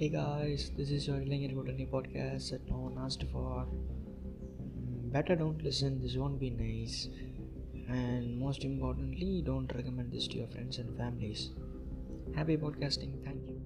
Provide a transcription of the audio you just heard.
Hey guys, this is your Illaignar Kootani podcast that no one asked for. Mm, better don't listen, this won't be nice. And most importantly, don't recommend this to your friends and families. Happy podcasting, thank you.